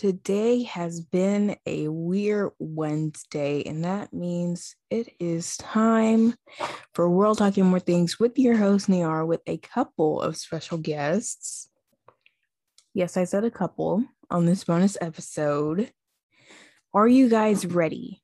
today has been a weird Wednesday, and that means it is time for World Talking More Things with your host, Niara, with a couple of special guests. Yes, I said a couple on this bonus episode. Are you guys ready?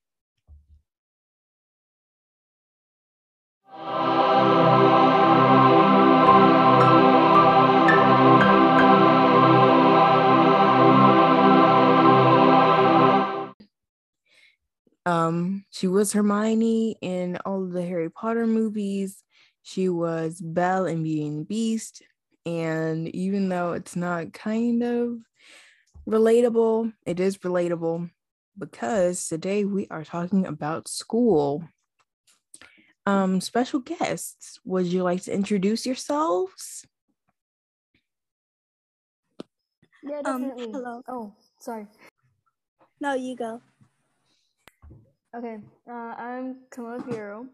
Um, she was Hermione in all of the Harry Potter movies. She was Belle in Beauty and the Beast. And even though it's not kind of relatable, it is relatable because today we are talking about school. Um, special guests, would you like to introduce yourselves? Yeah, Um, definitely. hello. Oh, sorry. No, you go. Okay, uh, I'm Camila Fierro.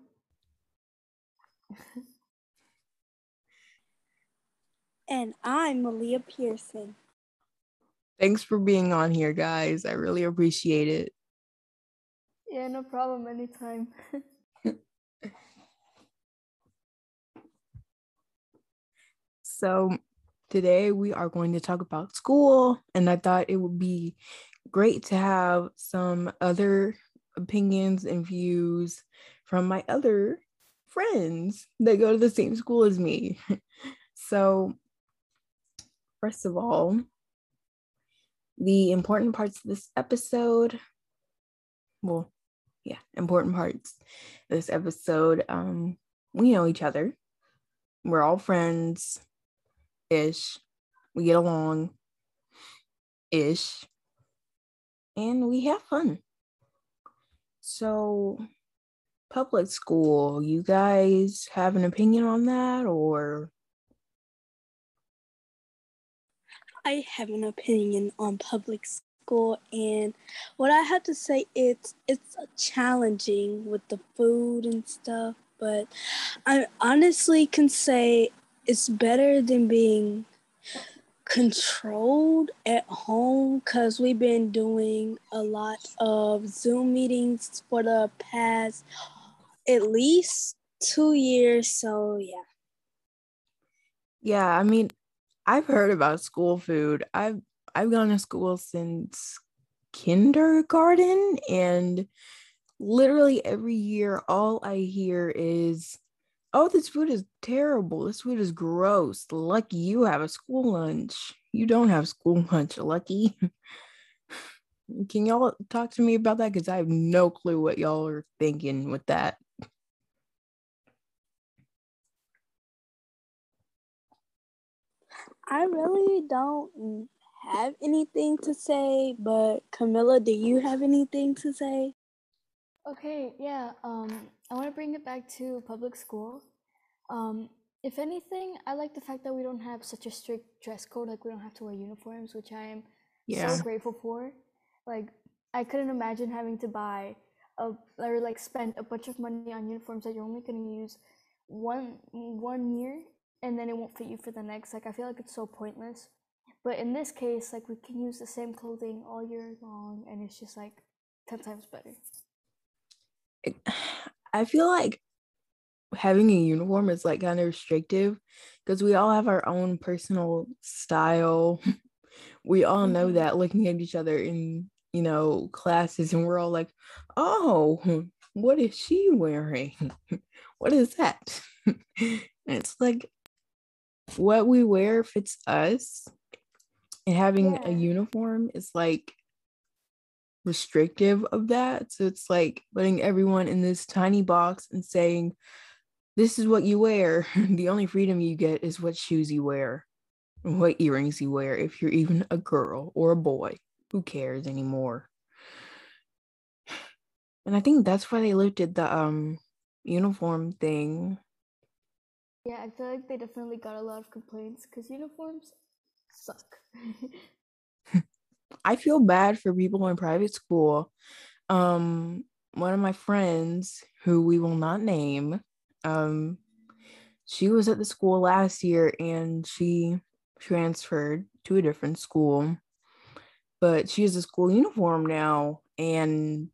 And I'm Maliyah Pearson. Thanks for being on here, guys. I really appreciate it. Yeah, no problem. Anytime. So, today we are going to talk about school, and I thought it would be great to have some other opinions and views from my other friends that go to the same school as me. so, first of all, the important parts of this episode, well, yeah, important parts of this episode, um, we know each other. We're all friends ish. We get along ish. And we have fun. So, public school, you guys have an opinion on that or I have an opinion on public school, and what I have to say it's it's challenging with the food and stuff. But I honestly can say it's better than being controlled at home because we've been doing a lot of Zoom meetings for the past at least two years. So yeah. Yeah, I mean, I've heard about school food. I've I've gone to school since kindergarten and literally every year all I hear is oh this food is terrible. This food is gross. Lucky you have a school lunch. You don't have school lunch, lucky. Can y'all talk to me about that cuz I have no clue what y'all are thinking with that. I really don't have anything to say, but Camila, do you have anything to say? Okay, yeah. Um, I want to bring it back to public school. Um, if anything, I like the fact that we don't have such a strict dress code. Like we don't have to wear uniforms, which I am Yeah. so grateful for. Like I couldn't imagine having to buy a or like spend a bunch of money on uniforms that you're only gonna use one one year and then it won't fit you for the next. Like I feel like it's so pointless. But in this case, like we can use the same clothing all year long and it's just like ten times better. I feel like having a uniform is like kind of restrictive because we all have our own personal style. we all know Mhm. that looking at each other in, you know, classes and we're all like, "Oh, what is she wearing? what is that?" it's like what we wear fits us. And having a uniform is like restrictive of that. So it's like putting everyone in this tiny box and saying, this is what you wear. the only freedom you get is what shoes you wear, and what earrings you wear, if you're even a girl or a boy. Who cares anymore? And I think that's why they lifted the um uniform thing. Yeah, I feel like they definitely got a lot of complaints because uniforms suck. I feel bad for people in private school. Um, one of my friends, who we will not name, um, she was at the school last year and she transferred to a different school. but she has a school uniform now. And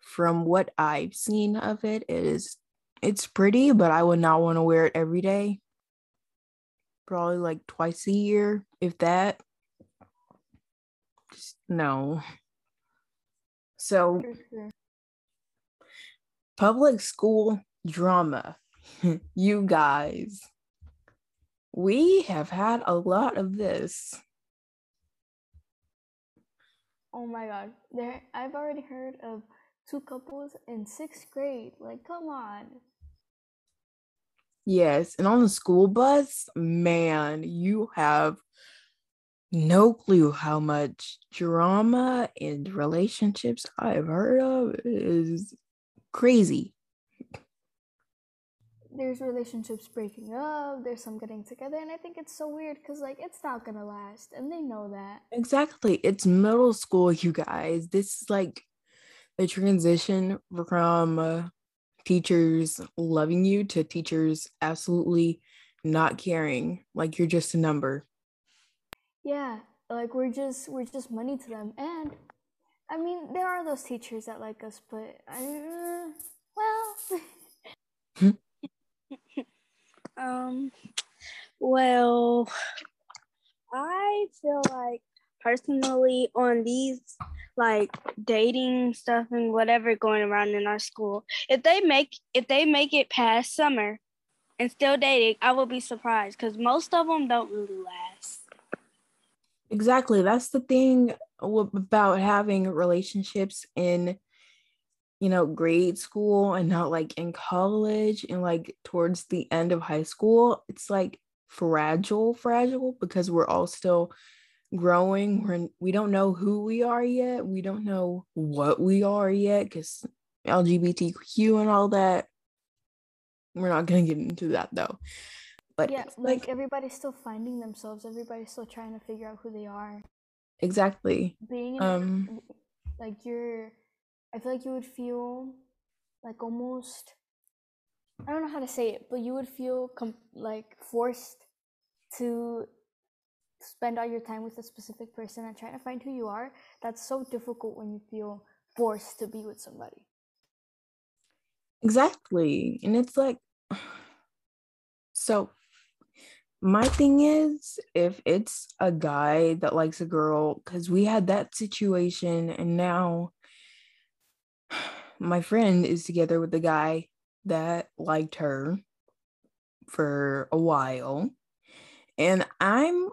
from what I've seen of it, it is it's pretty, but I would not want to wear it every day. Probably like twice a year, if that. No. So, mm-hmm. public school drama. you guys, we have had a lot of this. Oh my god. There I've already heard of two couples in sixth grade. Like, come on. Yes, and on the school bus, man, you have no clue how much drama and relationships I've heard of. It is crazy. There's relationships breaking up, there's some getting together, and I think it's so weird because, like, it's not gonna last, and they know that. Exactly. It's middle school, you guys. This is like the transition from uh, teachers loving you to teachers absolutely not caring like you're just a number yeah like we're just we're just money to them and i mean there are those teachers that like us but I, uh, well um well i feel like personally on these like dating stuff and whatever going around in our school. If they make if they make it past summer and still dating, I will be surprised because most of them don't really last. Exactly. That's the thing about having relationships in you know grade school and not like in college and like towards the end of high school. It's like fragile, fragile because we're all still growing we're we don't know who we are yet we don't know what we are yet because lgbtq and all that we're not going to get into that though but yeah like, like everybody's still finding themselves everybody's still trying to figure out who they are exactly being um like you're i feel like you would feel like almost i don't know how to say it but you would feel com- like forced to spend all your time with a specific person and trying to find who you are, that's so difficult when you feel forced to be with somebody. Exactly. And it's like, so my thing is, if it's a guy that likes a girl, because we had that situation, and now my friend is together with the guy that liked her for a while. And I'm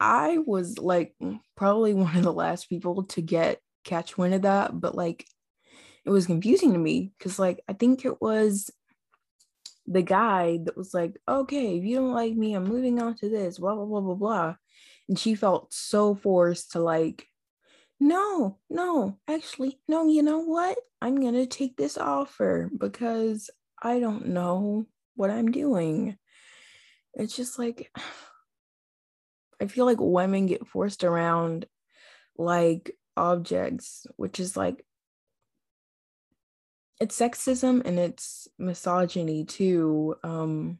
I was like probably one of the last people to get catch wind of that, but like it was confusing to me because like I think it was the guy that was like, okay, if you don't like me, I'm moving on to this, blah, blah, blah, blah, blah. And she felt so forced to like, no, no, actually, no, you know what? I'm going to take this offer because I don't know what I'm doing. It's just like, I feel like women get forced around like objects, which is like it's sexism and it's misogyny too. Um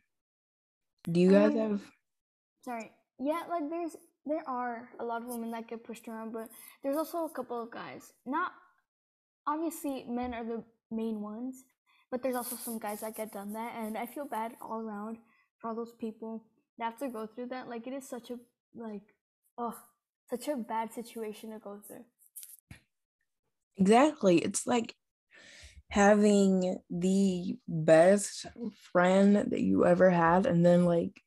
do you guys have sorry. Yeah, like there's there are a lot of women that get pushed around, but there's also a couple of guys. Not obviously men are the main ones, but there's also some guys that get done that and I feel bad all around for all those people that have to go through that. Like it is such a like oh such a bad situation to go through exactly it's like having the best friend that you ever had and then like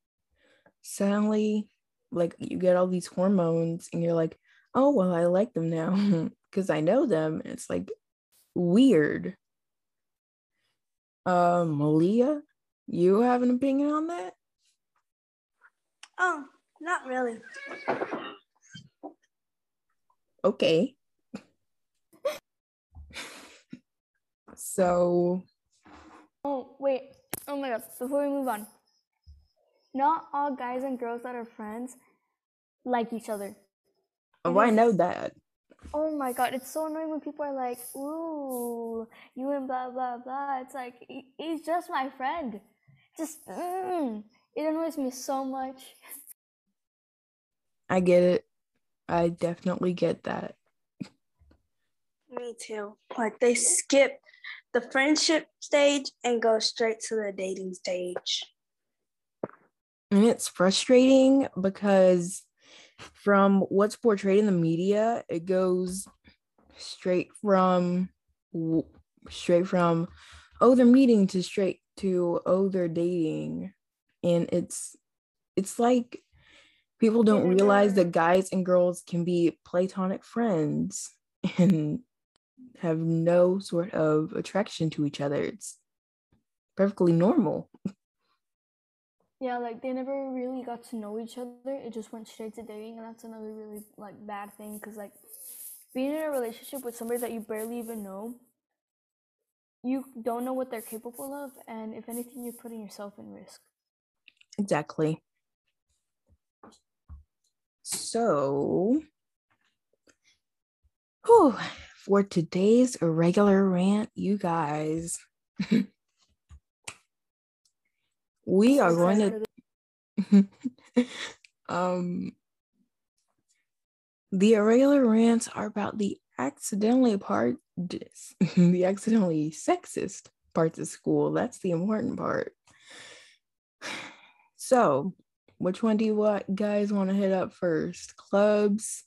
suddenly like you get all these hormones and you're like oh well i like them now because i know them it's like weird uh maliyah you have an opinion on that oh not really. Okay. So. Oh, wait. Oh my god. Before we move on, not all guys and girls that are friends like each other. Oh, I know that. Oh my god, it's so annoying when people are like, ooh, you and blah blah blah. It's like, he's just my friend. Just, mm, it annoys me so much. I get it. I definitely get that. Me too. Like they skip the friendship stage and go straight to the dating stage. And it's frustrating because from what's portrayed in the media, it goes straight from straight from oh they're meeting to straight to oh they're dating. And it's it's like people don't realize that guys and girls can be platonic friends. And have no sort of attraction to each other. It's perfectly normal. Yeah like they never really got to know each other. It just went straight to dating and that's another really like bad thing because like being in a relationship with somebody that you barely even know you don't know what they're capable of and if anything you're putting yourself in risk. Exactly. So whew, for today's irregular rant you guys we are going to um the irregular rants are about the accidentally part the accidentally sexist parts of school. That's the important part. So, which one do you guys want to hit up first? Clubs,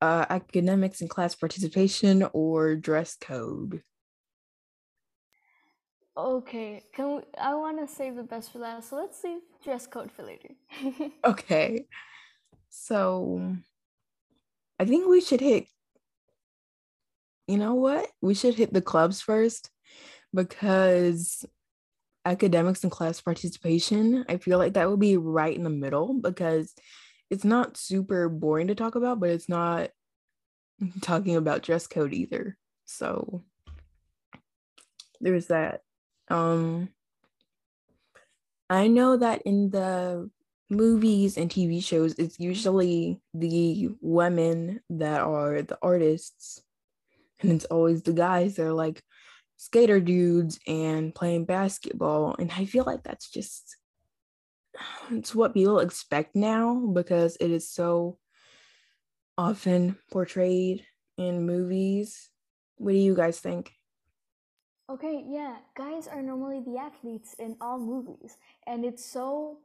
uh, academics and class participation, or dress code? Okay, can we, I want to save the best for last, so let's leave dress code for later. okay, so I think we should hit. You know what? We should hit the clubs first because academics and class participation, I feel like that would be right in the middle because it's not super boring to talk about, but it's not talking about dress code either. So there's that. Um I know that in the movies and TV shows, it's usually the women that are the artists, and it's always the guys that are like skater dudes and playing basketball. And I feel like that's just it's what people expect now because it is so often portrayed in movies. What do you guys think? Okay, yeah, guys are normally the athletes in all movies, and it's so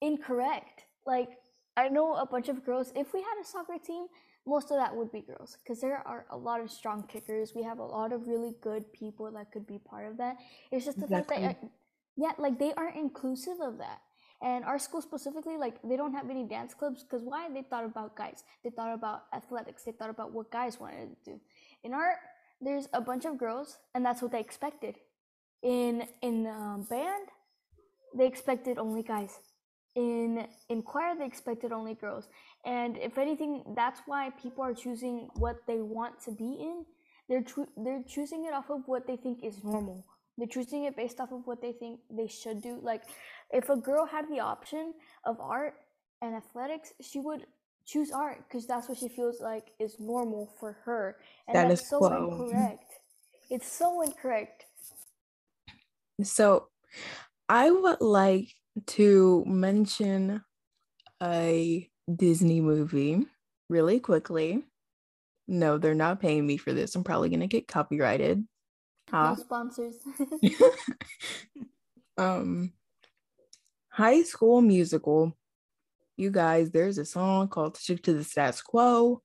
incorrect. Like, I know a bunch of girls, if we had a soccer team, most of that would be girls because there are a lot of strong kickers. We have a lot of really good people that could be part of that. It's just the exactly. fact that, uh, yeah, like they aren't inclusive of that. And our school specifically, like they don't have any dance clubs because why? They thought about guys. They thought about athletics. They thought about what guys wanted to do. In art, there's a bunch of girls, and that's what they expected. In in um, band, they expected only guys in in choir they expected only girls and if anything that's why people are choosing what they want to be in they're tr- they're choosing it off of what they think is normal they're choosing it based off of what they think they should do like if a girl had the option of art and athletics she would choose art because that's what she feels like is normal for her and that that's so incorrect it's so incorrect so i would like to mention a Disney movie really quickly. No, they're not paying me for this. I'm probably going to get copyrighted. Huh? No sponsors. um High School Musical. You guys, there's a song called Stick to the Status Quo.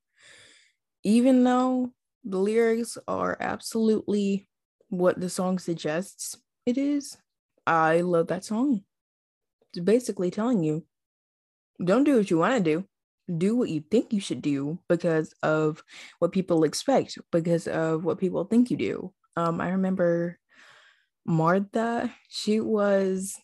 Even though the lyrics are absolutely what the song suggests it is, I love that song It's basically telling you don't do what you want to do do what you think you should do because of what people expect because of what people think you do um i remember martha she was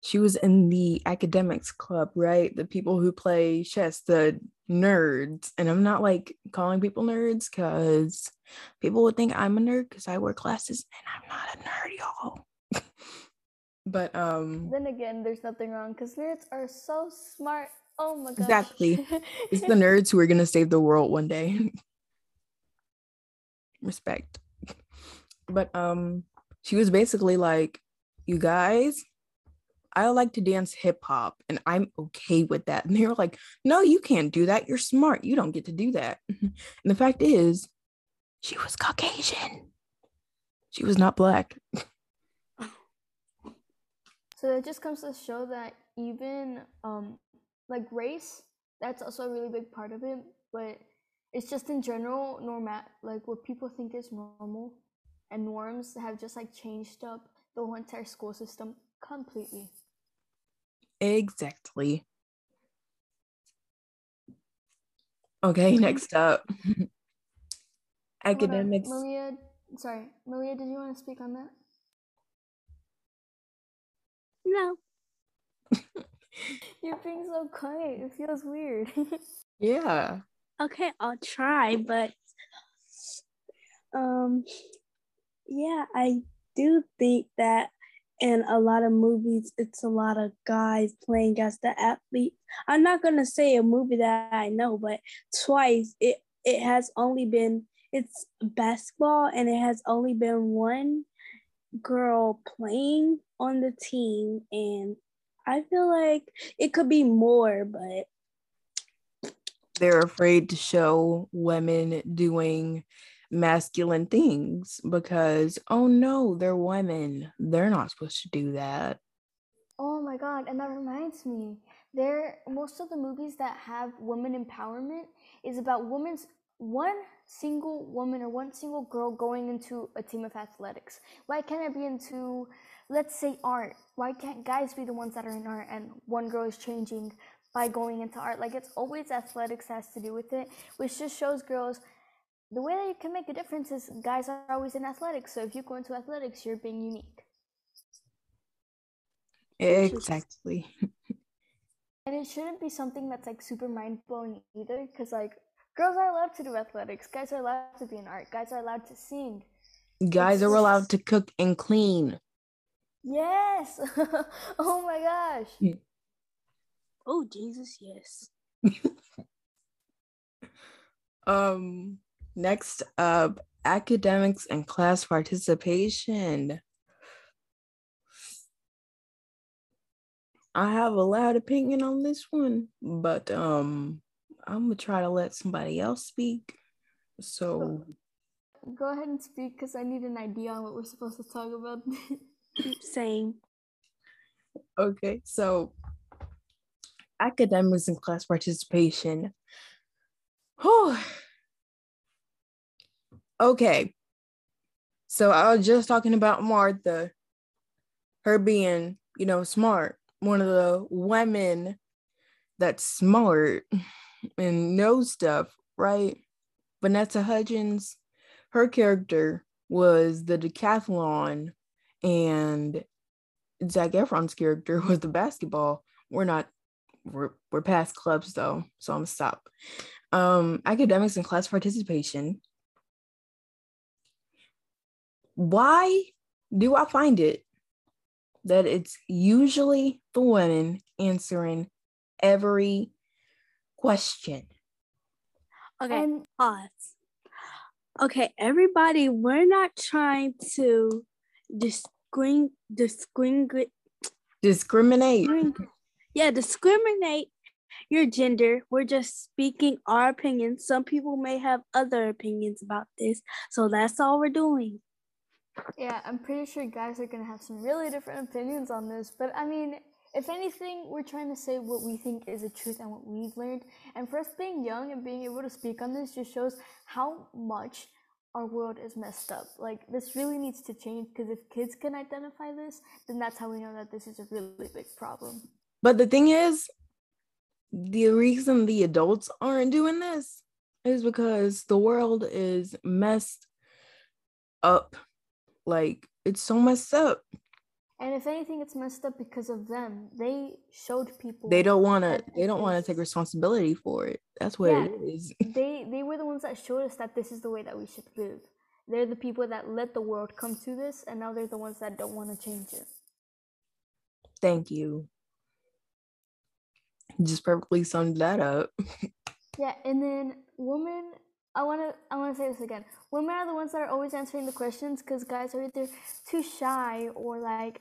she was in the academics club right the people who play chess the nerds and i'm not like calling people nerds because people would think i'm a nerd because i wear glasses and i'm not a nerd y'all but um then again, there's nothing wrong because nerds are so smart. Oh my god. Exactly. it's the nerds who are gonna save the world one day. Respect. But um she was basically like, you guys, I like to dance hip hop and I'm okay with that. And they were like, no, you can't do that. You're smart. You don't get to do that. and the fact is, she was Caucasian. She was not black. So it just comes to show that even um like race, that's also a really big part of it. But it's just in general normal like what people think is normal and norms have just like changed up the whole entire school system completely. Exactly. Okay, next up. Hold on, Academics. Maria, sorry, Maria, did you want to speak on that? No. You're being so quiet. It feels weird. Yeah. Okay, I'll try, but um yeah, I do think that in a lot of movies it's a lot of guys playing as the athlete. I'm not gonna say a movie that I know, but twice it it has only been it's basketball and it has only been one girl playing on the team and I feel like it could be more, but They're afraid to show women doing masculine things because, oh no, they're women. They're not supposed to do that. oh my god, and that reminds me. There most of the movies that have women empowerment is about women's one single woman or one single girl going into a team of athletics. Why can't it be into let's say art? Why can't guys be the ones that are in art and one girl is changing by going into art? Like it's always athletics has to do with it, which just shows girls the way that you can make a difference is guys are always in athletics. So if you go into athletics, you're being unique. Exactly. And it shouldn't be something that's like super mind blowing either, because like girls are allowed to do athletics, guys are allowed to be in art, guys are allowed to sing. Guys are allowed to cook and clean. Yes! oh my gosh! oh Jesus, yes. Um, next up, academics and class participation. I have a loud opinion on this one, but um, I'm gonna try to let somebody else speak. So, Go ahead and speak because I need an idea on what we're supposed to talk about. Same. okay, so academics and class participation. Whew. Okay, so I was just talking about Martha, her being, you know, smart, one of the women that's smart and knows stuff, right? Vanessa Hudgens, her character was the decathlon, and Zac Efron's character was the basketball. We're not, we're, we're past clubs though, so I'm gonna stop. Um, academics and class participation. Why do I find it that it's usually the women answering every question? Okay, and pause. Okay, everybody, we're not trying to discrim discriminate Discriminate. yeah, discriminate your gender. We're just speaking our opinions. Some people may have other opinions about this. So that's all we're doing. Yeah, I'm pretty sure guys are gonna have some really different opinions on this, but I mean, if anything, we're trying to say what we think is the truth and what we've learned. And for us being young and being able to speak on this just shows how much our world is messed up. Like, this really needs to change because if kids can identify this, then that's how we know that this is a really big problem. But the thing is, the reason the adults aren't doing this is because the world is messed up. Like, it's so messed up. And if anything, it's messed up because of them. They showed people. They don't want to. They don't want to take responsibility for it. That's what Yeah. it is. they they were the ones that showed us that this is the way that we should live. They're the people that let the world come to this, and now they're the ones that don't want to change it. Thank you. Just perfectly summed that up. Yeah, and then women. I wanna I wanna say this again. Women are the ones that are always answering the questions because guys are either too shy or like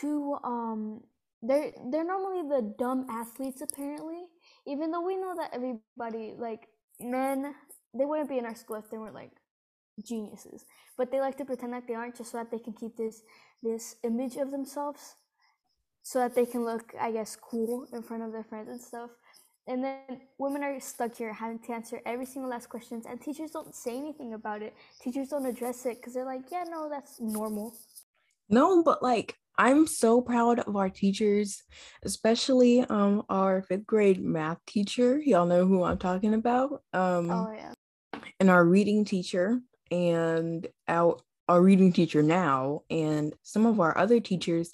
too um they're they're normally the dumb athletes apparently. Even though we know that everybody like men they wouldn't be in our school if they weren't like geniuses. But they like to pretend like they aren't just so that they can keep this this image of themselves so that they can look, I guess, cool in front of their friends and stuff. And then women are stuck here having to answer every single last questions, and teachers don't say anything about it. Teachers don't address it because they're like, yeah, no, that's normal. No, but like I'm so proud of our teachers, especially um our fifth grade math teacher. Y'all know who I'm talking about. Um Oh yeah. and our reading teacher and our our reading teacher now and some of our other teachers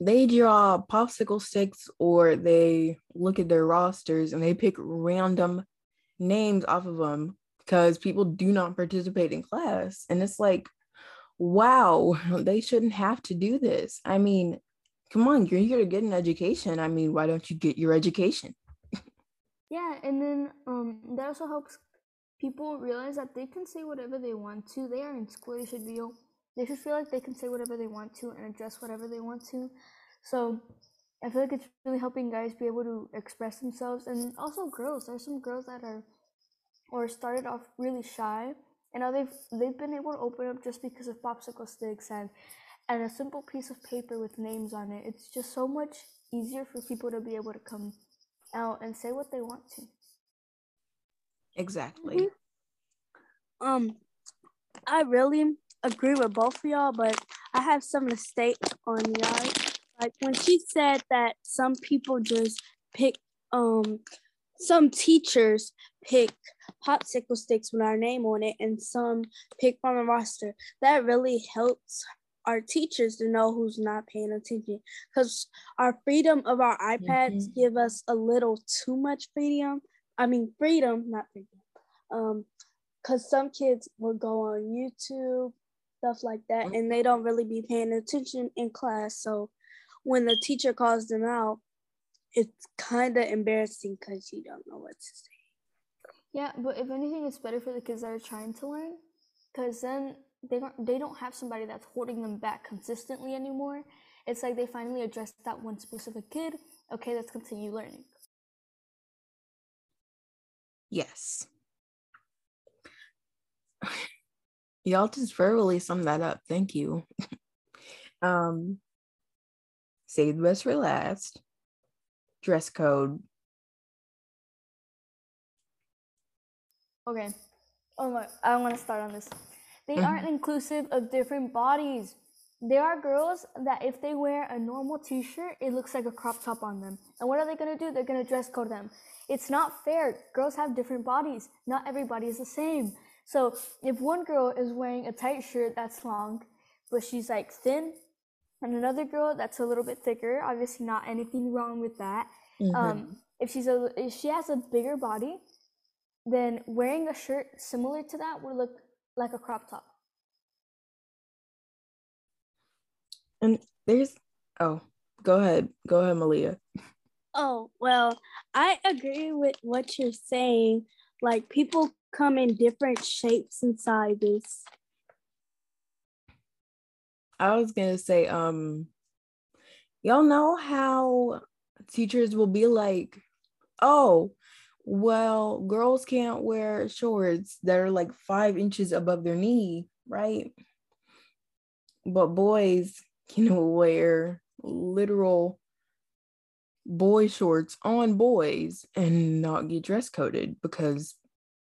they draw popsicle sticks or they look at their rosters and they pick random names off of them because people do not participate in class. And it's like wow they shouldn't have to do this. I mean come on you're here to get an education. I mean why don't you get your education? Yeah, and then um, that also helps people realize that they can say whatever they want to. They are in school. They should feel they should feel like they can say whatever they want to and address whatever they want to. So I feel like it's really helping guys be able to express themselves, and also girls. There's some girls that are or started off really shy, and now they've they've been able to open up just because of popsicle sticks and and a simple piece of paper with names on it. It's just so much easier for people to be able to come out and say what they want to. Exactly Um, I really agree with both of y'all, but I have some to state on y'all. Like when she said that some people just pick, um, some teachers pick popsicle sticks with our name on it, and some pick from a roster. That really helps our teachers to know who's not paying attention because our freedom of our iPads Mhm. give us a little too much freedom. I mean, freedom, not freedom. Um, because some kids will go on YouTube, stuff like that, and they don't really be paying attention in class. So when the teacher calls them out, it's kind of embarrassing because you don't know what to say. Yeah, but if anything, it's better for the kids that are trying to learn, because then they don't they don't have somebody that's holding them back consistently anymore. It's like they finally addressed that one specific kid. Okay, let's continue learning. Yes y'all just verbally summed that up thank you um save the best for last dress code Okay. Oh my, I want to start on this. They aren't inclusive of different bodies. There are girls that if they wear a normal t-shirt, it looks like a crop top on them. And what are they going to do? They're going to dress code them. It's not fair. Girls have different bodies. Not everybody is the same. So if one girl is wearing a tight shirt that's long, but she's like thin, and another girl that's a little bit thicker, obviously not anything wrong with that. Mhm. Um, if she's a if she has a bigger body, then wearing a shirt similar to that would look like a crop top. And there's oh go ahead go ahead maliyah Oh, well, I agree with what you're saying. Like people come in different shapes and sizes. I was gonna say, um, y'all know how teachers will be like, oh, well, girls can't wear shorts that are like five inches above their knee, right? But boys can wear literal boy shorts on boys and not get dress coded because,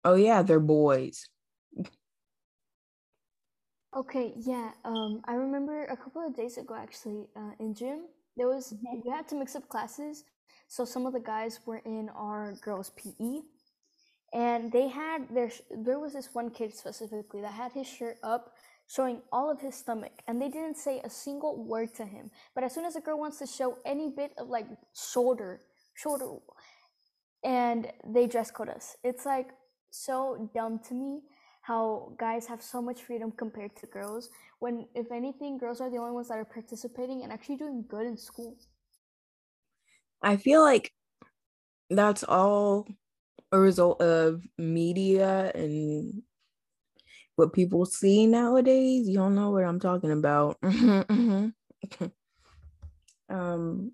oh yeah, they're boys. Okay, yeah. Um, I remember a couple of days ago, actually, uh, in gym, there was we had to mix up classes. So some of the guys were in our girls' PE, and they had their there was this one kid specifically that had his shirt up, showing all of his stomach, and they didn't say a single word to him. But as soon as a girl wants to show any bit of like shoulder, shoulder, and they dress code us, it's like so dumb to me how guys have so much freedom compared to girls when if anything girls are the only ones that are participating and actually doing good in school I feel like that's all a result of media and what people see nowadays. You don't know what I'm talking about. um,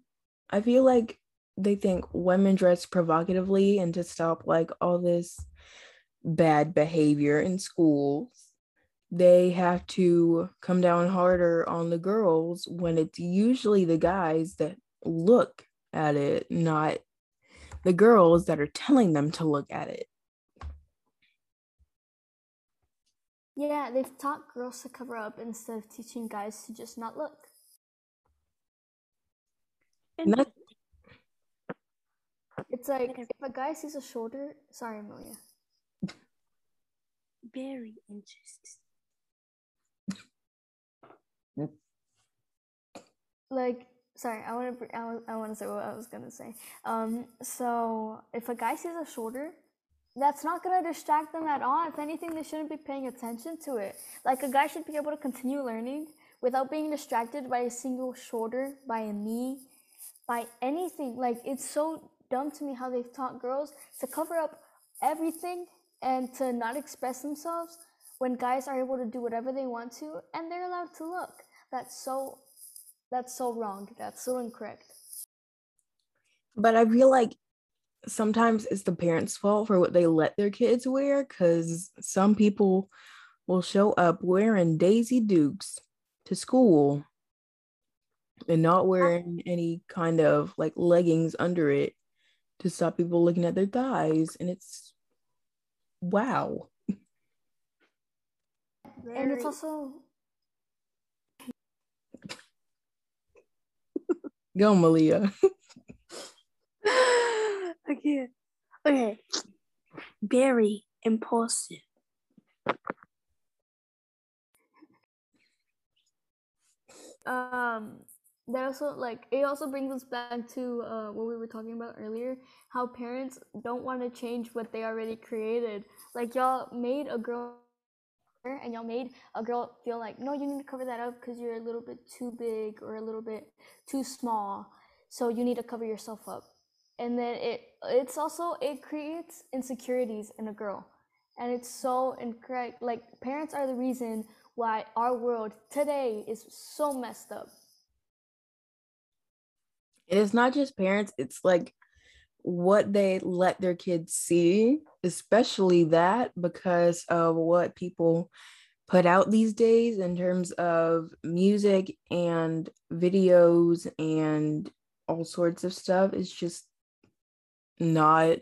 I feel like they think women dress provocatively and to stop like all this bad behavior in schools they have to come down harder on the girls when it's usually the guys that look at it not the girls that are telling them to look at it Yeah, they've taught girls to cover up instead of teaching guys to just not look. and that, It's like if a guy sees a shoulder, sorry, Amelia. Very interesting. Like, sorry, I want to, I want, I want to say what I was gonna say. Um, so if a guy sees a shoulder, that's not gonna distract them at all. If anything, they shouldn't be paying attention to it. Like a guy should be able to continue learning without being distracted by a single shoulder, by a knee, by anything. Like it's so dumb to me how they've taught girls to cover up everything and to not express themselves when guys are able to do whatever they want to and they're allowed to look. That's so that's so wrong. That's so incorrect. but i feel like sometimes it's the parents fault for what they let their kids wear because some people will show up wearing daisy dukes to school and not wearing any kind of like leggings under it to stop people looking at their thighs and it's wow. And it's also go maliyah okay. Okay. Very impulsive. um that also like it also brings us back to uh, what we were talking about earlier how parents don't want to change what they already created like y'all made a girl and y'all made a girl feel like no you need to cover that up because you're a little bit too big or a little bit too small so you need to cover yourself up and then it it's also it creates insecurities in a girl and it's so incorrect like parents are the reason why our world today is so messed up it's not just parents, it's like what they let their kids see, especially that because of what people put out these days in terms of music and videos and all sorts of stuff. It's just not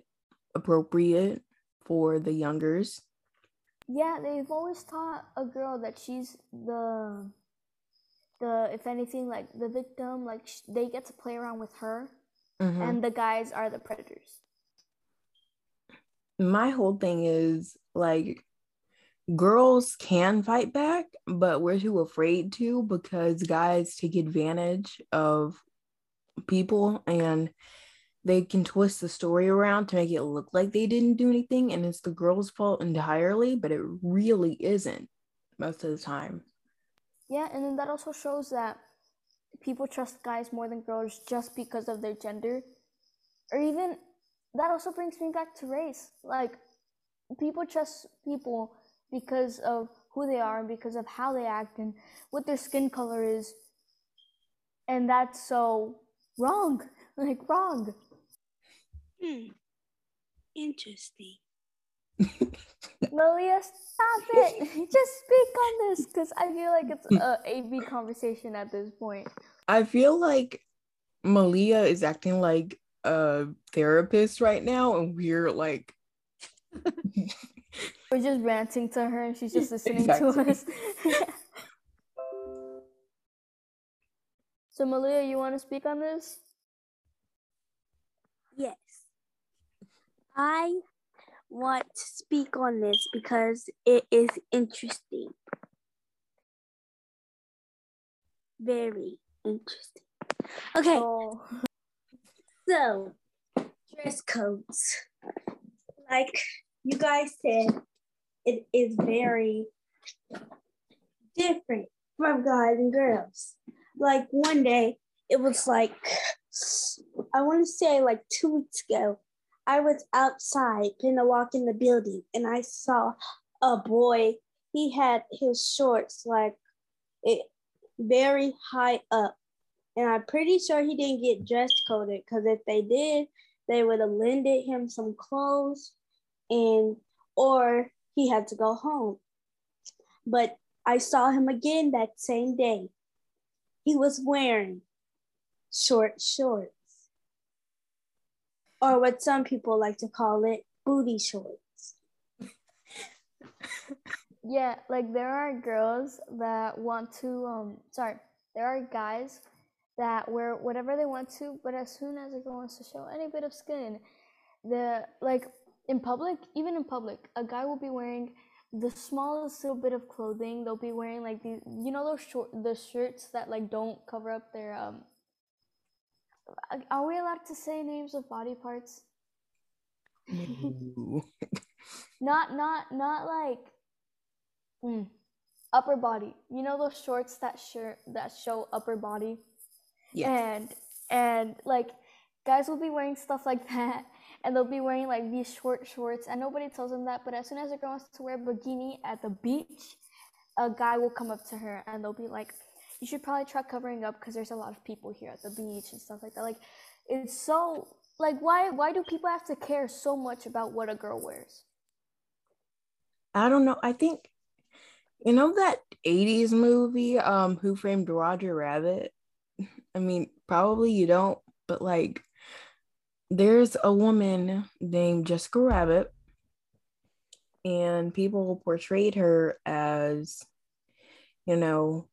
appropriate for the youngers. Yeah, they've always taught a girl that she's the the if anything like the victim, like sh- they get to play around with her, Mhm. and the guys are the predators. my whole thing is like girls can fight back, but we're too afraid to because guys take advantage of people and they can twist the story around to make it look like they didn't do anything and it's the girl's fault entirely, but it really isn't most of the time. Yeah, and then that also shows that people trust guys more than girls just because of their gender, or even that also brings me back to race. Like people trust people because of who they are and because of how they act and what their skin color is, and that's so wrong. Like wrong. Hmm. Interesting. Maliyah, stop it! Just speak on this because I feel like it's a AB conversation at this point. I feel like Maliyah is acting like a therapist right now, and we're like, We're just ranting to her and she's just listening Exactly. to us. so Maliyah, you want to speak on this? Yes. I want to speak on this because it is interesting. Very interesting. Okay, Oh, so dress codes. Like you guys said, it is very different from guys and girls. Like one day, it was like, I want to say like two weeks ago, I was outside gonna walk in the building and I saw a boy. He had his shorts like it very high up and I'm pretty sure he didn't get dress coded because if they did, they would have lended him some clothes and or he had to go home. But I saw him again that same day. He was wearing short shorts, or what some people like to call it, booty shorts. Yeah, like there are girls that want to um sorry, there are guys that wear whatever they want to, but as soon as a girl wants to show any bit of skin, the like in public, even in public, a guy will be wearing the smallest little bit of clothing. They'll be wearing like these, you know, those short the shirts that like don't cover up their um. Are we allowed to say names of body parts? Not not not like mm, upper body. You know those shorts that shirt that show upper body. yes. and and like guys will be wearing stuff like that and they'll be wearing like these short shorts and nobody tells them that but as soon as a girl wants to wear a bikini at the beach a guy will come up to her and they'll be like you should probably try covering up because there's a lot of people here at the beach and stuff like that like it's so like why why do people have to care so much about what a girl wears I don't know. I think you know that 80s movie, um, Who Framed Roger Rabbit? I mean, probably you don't, but like there's a woman named Jessica Rabbit, and people portrayed her as, you know,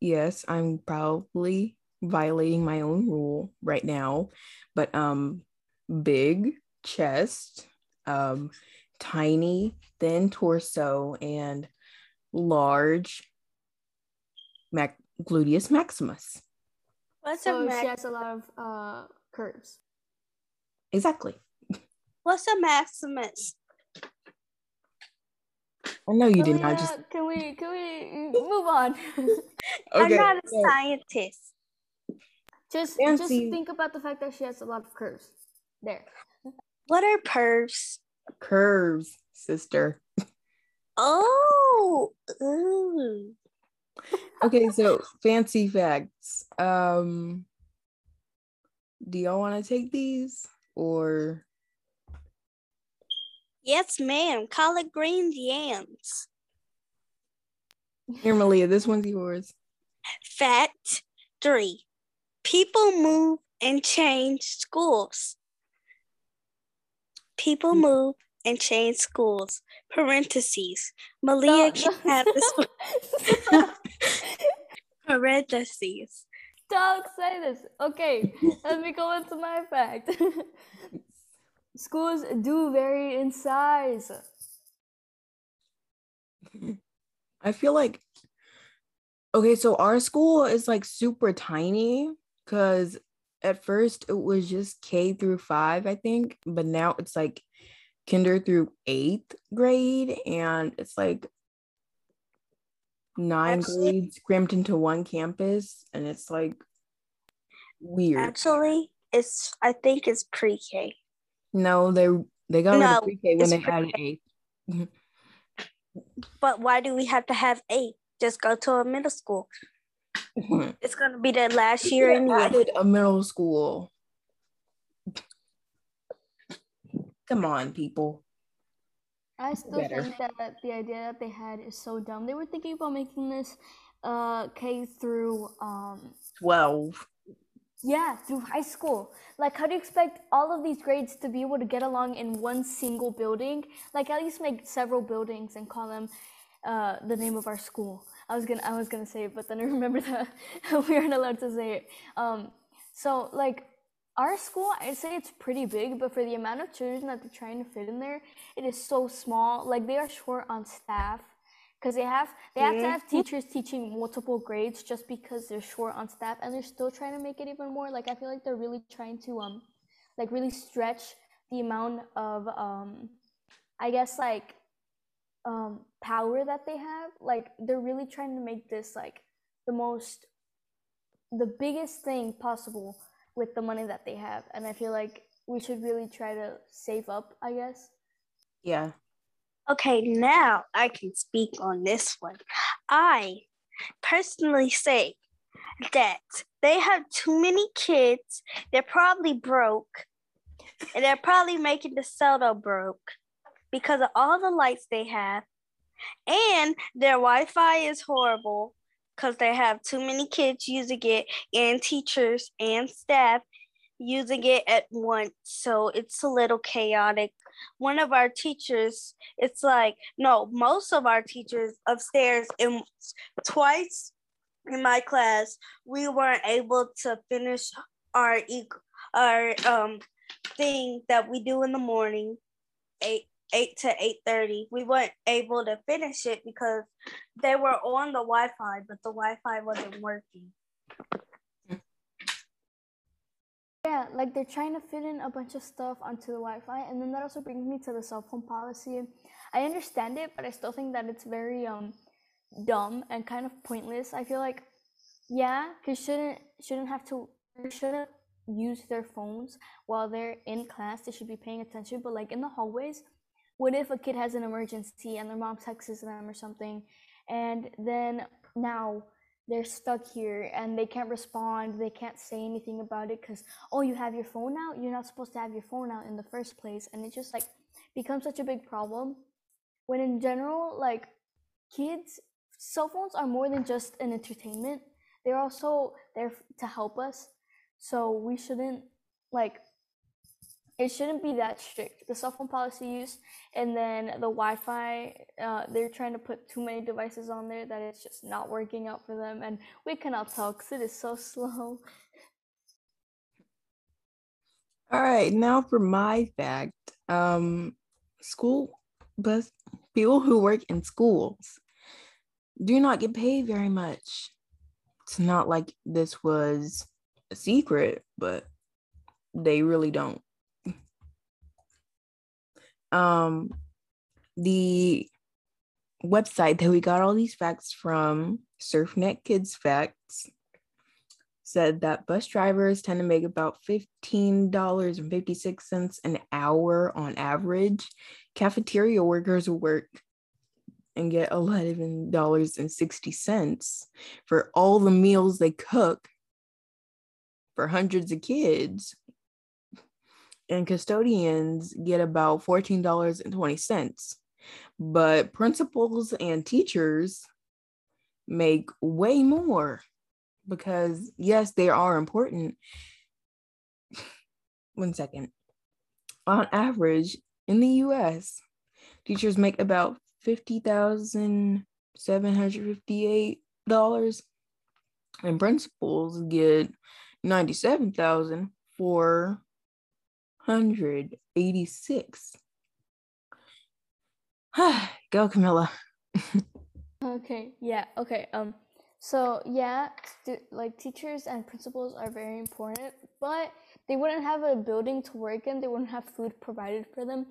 yes, I'm probably violating my own rule right now, but um big chest, um tiny thin torso and large mac- gluteus maximus. What's so a she has a lot of uh curves Exactly. What's a maximus? I know you Can did not. uh, just can we can we move on I'm not a so- scientist. just just think about the fact that she has a lot of curves there What are pervs? curves, sister. Oh, ooh. Okay, so fancy facts. Um do y'all want to take these or yes, ma'am. Collard greens, yams. here Maliyah, this one's yours. Fact three: People move and change schools. People Hmm. move and change schools. Parentheses. Maliyah Don't- can have this one. Parentheses. Don't say this. Okay, let me go into my fact. Schools do vary in size. I feel like okay, so our school is like super tiny because at first it was just K through five, I think, but now it's like kinder through eighth grade, and it's like nine Actually- grades crammed into one campus, and it's like weird. Actually, it's I think it's pre-K. No, they they got rid of pre-K when it's they added eighth. But why do we have to have eight? Just go to a middle school. It's gonna be the last year They anyway. added a middle school. Come on, people. I still Better. think that the idea that they had is so dumb. They were thinking about making this uh K through um 12. Yeah, through high school. Like how do you expect all of these grades to be able to get along in one single building? Like at least make several buildings and call them uh the name of our school. I was gonna I was gonna say it, but then I remember that we aren't allowed to say it. Um so like our school, I'd say it's pretty big, but for the amount of children that they're trying to fit in there, it is so small. Like they are short on staff because they have they have to have teachers teaching multiple grades just because they're short on staff, and they're still trying to make it even more. Like I feel like they're really trying to um, like really stretch the amount of um, I guess like um power that they have. Like they're really trying to make this like the most the biggest thing possible with the money that they have and i feel like we should really try to save up i guess Yeah. Okay, now I can speak on this one. I personally say that they have too many kids. They're probably broke. And they're probably making the cell broke because of all the lights they have. And their Wi Fi is horrible because they have too many kids using it and teachers and staff using it at once. So it's a little chaotic. One of our teachers, it's like, no, most of our teachers upstairs, and twice in my class, we weren't able to finish our our um thing that we do in the morning, eight eight to eight thirty. We weren't able to finish it because they were on the Wi-Fi, but the Wi-Fi wasn't working. Yeah, like they're trying to fit in a bunch of stuff onto the Wi-Fi, and then that also brings me to the cell phone policy. I understand it, but I still think that it's very um dumb and kind of pointless. I feel like, yeah, kids shouldn't shouldn't have to shouldn't use their phones while they're in class. They should be paying attention. But like in the hallways, what if a kid has an emergency and their mom texts them or something, and then now they're stuck here and they can't respond they can't say anything about it because oh you have your phone out? You're not supposed to have your phone out in the first place. And it just like becomes such a big problem when in general like kids cell phones are more than just an entertainment. They're also there to help us. So we shouldn't like it shouldn't be that strict. The cell phone policy use and then the Wi-Fi, uh, they're trying to put too many devices on there that it's just not working out for them, and we cannot tell because it is so slow. All right, now for my fact. Um, school bus people who work in schools do not get paid very much. It's not like this was a secret, but they really don't um, the website that we got all these facts from, SurfNet Kids Facts, said that bus drivers tend to make about $15.56 an hour on average. Cafeteria workers work and get $11.60 for all the meals they cook for hundreds of kids and custodians get about $14.20. But principals and teachers make way more because, yes, they are important. One second. On average, in the US, teachers make about $50,758 and principals get 97,000 for 186. Go, Camila. okay, yeah, okay. Um, so yeah, st- like teachers and principals are very important, but they wouldn't have a building to work in. They wouldn't have food provided for them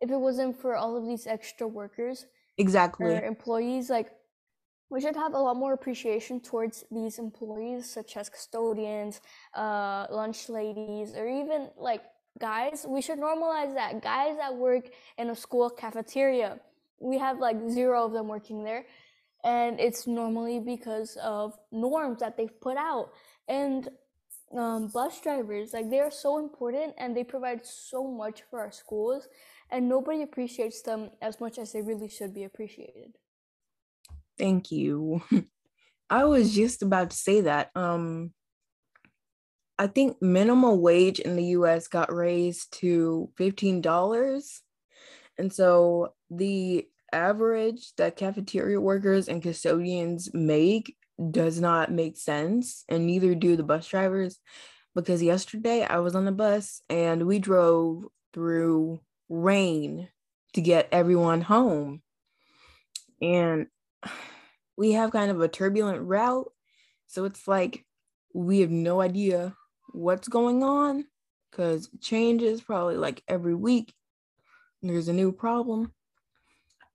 if it wasn't for all of these extra workers. Exactly. Employees, like we should have a lot more appreciation towards these employees, such as custodians, uh, lunch ladies, or even like guys we should normalize that. Guys that work in a school cafeteria we have like zero of them working there and it's normally because of norms that they've put out. And um, bus drivers like they are so important and they provide so much for our schools and nobody appreciates them as much as they really should be appreciated. Thank you. I was just about to say that um I think minimum wage in the US got raised to $15. And so the average that cafeteria workers and custodians make does not make sense, and neither do the bus drivers. Because yesterday I was on the bus and we drove through rain to get everyone home. And we have kind of a turbulent route. So it's like we have no idea what's going on because changes probably like every week there's a new problem.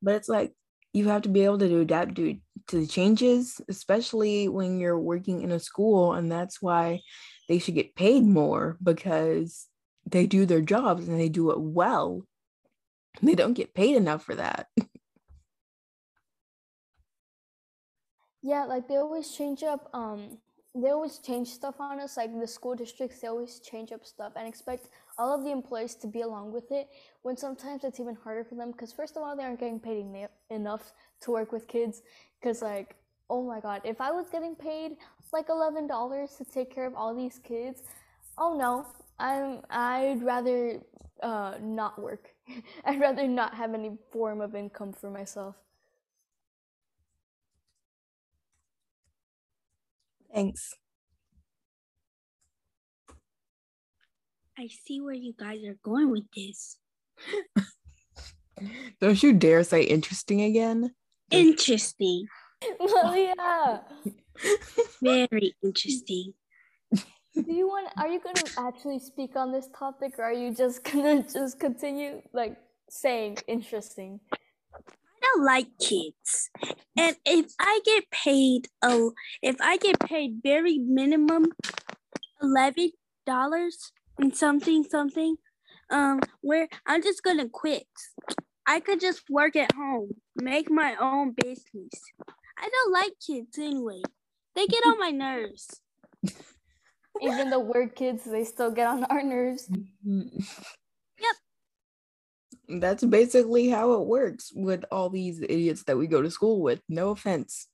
But it's like you have to be able to adapt to, to the changes especially when you're working in a school and that's why they should get paid more because they do their jobs and they do it well. They don't get paid enough for that. Yeah like they always change up um they always change stuff on us. Like the school districts, they always change up stuff and expect all of the employees to be along with it. When sometimes it's even harder for them because first of all, they aren't getting paid enough to work with kids. Because like, oh my god, if I was getting paid like eleven dollars to take care of all these kids, oh no, I'm I'd rather uh, not work. I'd rather not have any form of income for myself. Thanks. I see where you guys are going with this. Don't you dare say interesting again. Interesting. Maliyah, Very interesting. do you want? Are you gonna actually speak on this topic, or are you just gonna just continue like saying interesting? I don't like kids. And if I get paid a if I get paid very minimum eleven dollars and something something, um, where I'm just gonna quit. I could just work at home, make my own business. I don't like kids anyway. They get on my nerves. Even the we're kids, they still get on our nerves. That's basically how it works with all these idiots that we go to school with. No offense.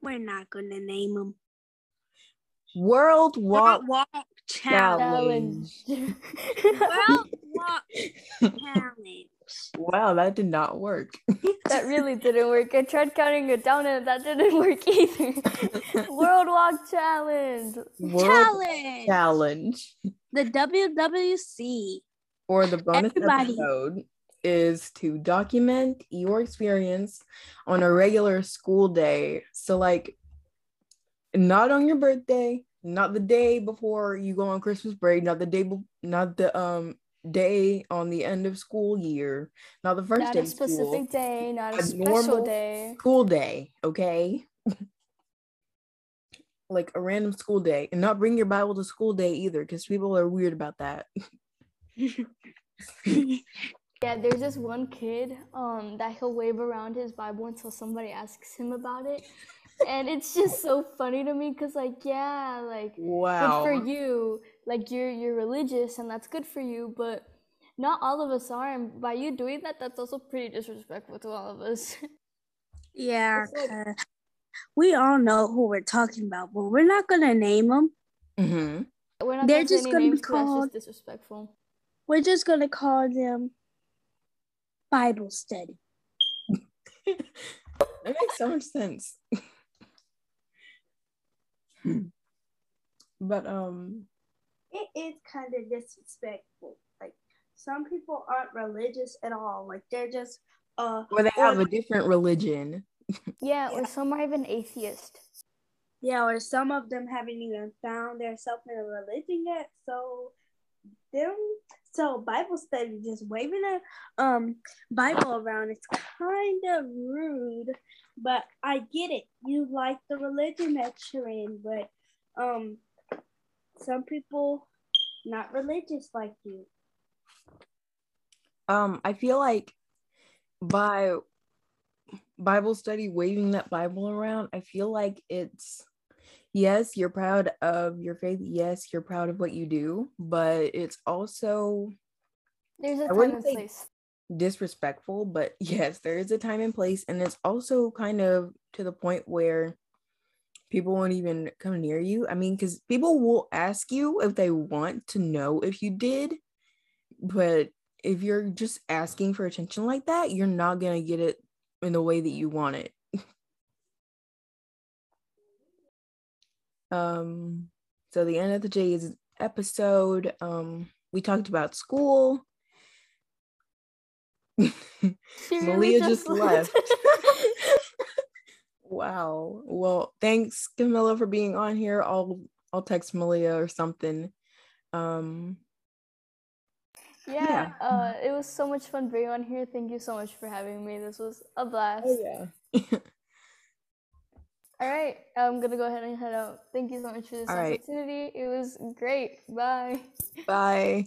We're not gonna name them. World Walk Walk Challenge. Challenge. World Walk Challenge. Wow, that did not work. that really didn't work. I tried counting it down and that didn't work either. World Walk Challenge. World Challenge. Challenge The WWC. or the bonus Everybody. episode is to document your experience on a regular school day. So, like, not on your birthday, not the day before you go on Christmas break, not the day, be- not the um day on the end of school year, Now the first Not day a of school. specific day, not a A special day. school day, okay? like a random school day, and not bring your Bible to school day either, because people are weird about that. Yeah, there's this one kid um that he'll wave around his Bible until somebody asks him about it. And it's just so funny to me because like yeah, like Wow. good for you. Like you're you're religious and that's good for you, but not all of us are. And by you doing that, that's also pretty disrespectful to all of us. Yeah, like- we all know who we're talking about, but we're not gonna name them. hmm We're not They're gonna say just any gonna be names 'cause that's called- just disrespectful. We're just gonna call them Bible study. That makes so much sense. but um It is kind of disrespectful. Like some people aren't religious at all. Like they're just uh or they Or- have a different religion. Yeah, or some are even atheist. yeah, or some of them haven't even found themselves in a religion yet. So them so Bible study just waving a um Bible around it's kind of rude, but I get it. You like the religion that you're in, but um some people not religious like you. Um I feel like by Bible study waving that Bible around, I feel like it's yes, you're proud of your faith. Yes, you're proud of what you do, but it's also There's a I time and place. disrespectful, but yes, there is a time and place, and it's also kind of to the point where people won't even come near you. I mean, because people will ask you if they want to know if you did, but if you're just asking for attention like that, you're not gonna get it in the way that you want it. Um, so the end of the J's episode, um, we talked about school. Maliyah just left. wow. Well, thanks Camila for being on here. I'll I'll text Maliyah or something. Um yeah, uh, it was so much fun being on here. Thank you so much for having me. This was a blast. oh yeah. All right, I'm gonna go ahead and head out. Thank you so much for this All right. opportunity. It was great. Bye. Bye.